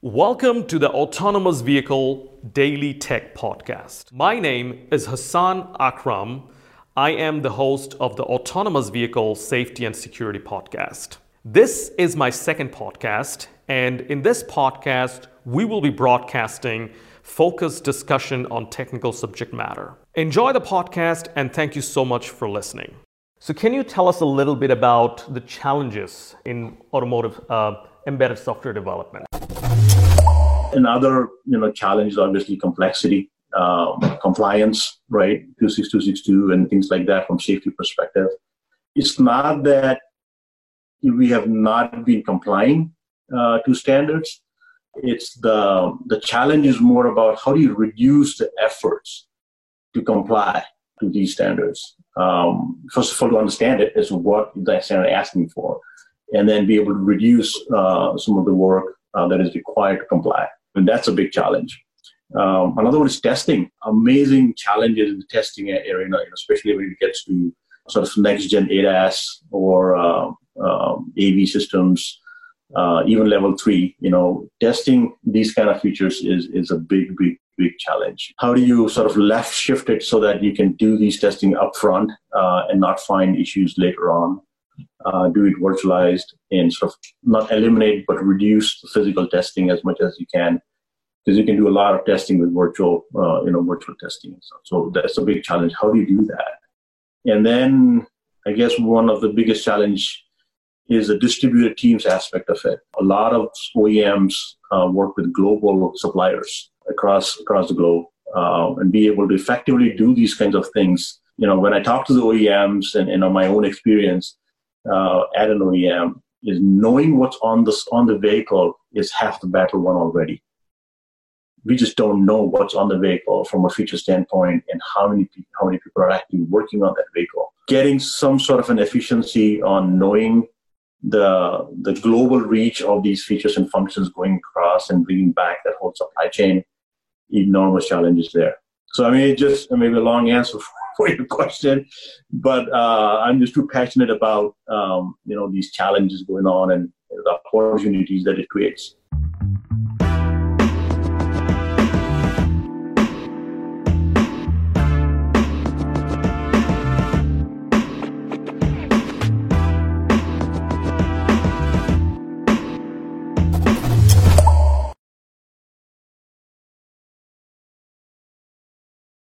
Welcome to the Autonomous Vehicle Daily Tech Podcast. My name is Hassan Akram. I am the host of the Autonomous Vehicle Safety and Security Podcast. This is my second podcast, and in this podcast, we will be broadcasting focused discussion on technical subject matter. Enjoy the podcast, and thank you so much for listening. So, can you tell us a little bit about the challenges in automotive uh, embedded software development? Another, you know, challenge is obviously complexity, um, compliance, right? 26262 and things like that from safety perspective. It's not that we have not been complying uh, to standards. It's the the challenge is more about how do you reduce the efforts to comply to these standards. Um, first of all, to understand it is what the standard asking for, and then be able to reduce uh, some of the work uh, that is required to comply and that's a big challenge. Um, another one is testing. Amazing challenges in the testing area, especially when it gets to sort of next gen ADAS or uh, um, AV systems, uh, even level three. You know, testing these kind of features is is a big, big, big challenge. How do you sort of left shift it so that you can do these testing upfront uh, and not find issues later on? Uh, do it virtualized and sort of not eliminate but reduce the physical testing as much as you can because you can do a lot of testing with virtual, uh, you know, virtual testing and stuff. So that's a big challenge. How do you do that? And then I guess one of the biggest challenge is the distributed teams aspect of it. A lot of OEMs uh, work with global suppliers across across the globe uh, and be able to effectively do these kinds of things. You know, when I talk to the OEMs and, and on my own experience uh, at an OEM, is knowing what's on the on the vehicle is half the battle won already we just don't know what's on the vehicle from a feature standpoint and how many people, how many people are actually working on that vehicle. Getting some sort of an efficiency on knowing the the global reach of these features and functions going across and bringing back that whole supply chain, enormous challenges there. So I mean, it just maybe a long answer for your question, but uh, I'm just too passionate about um, you know these challenges going on and the opportunities that it creates.